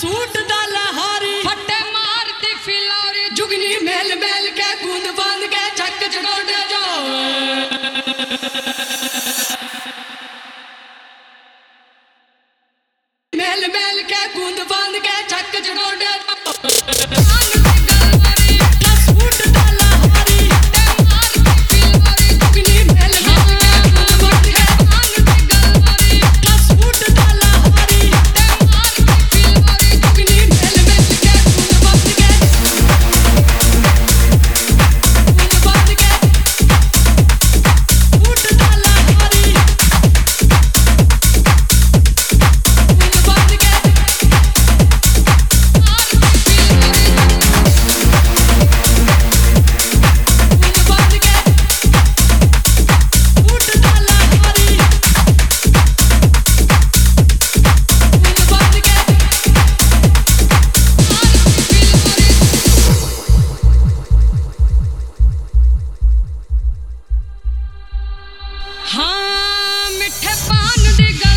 Suit दा लहारी। मारती Phillauri. जुगनी mail mail के गूंद बाँध के झक झकोटे जाओ। big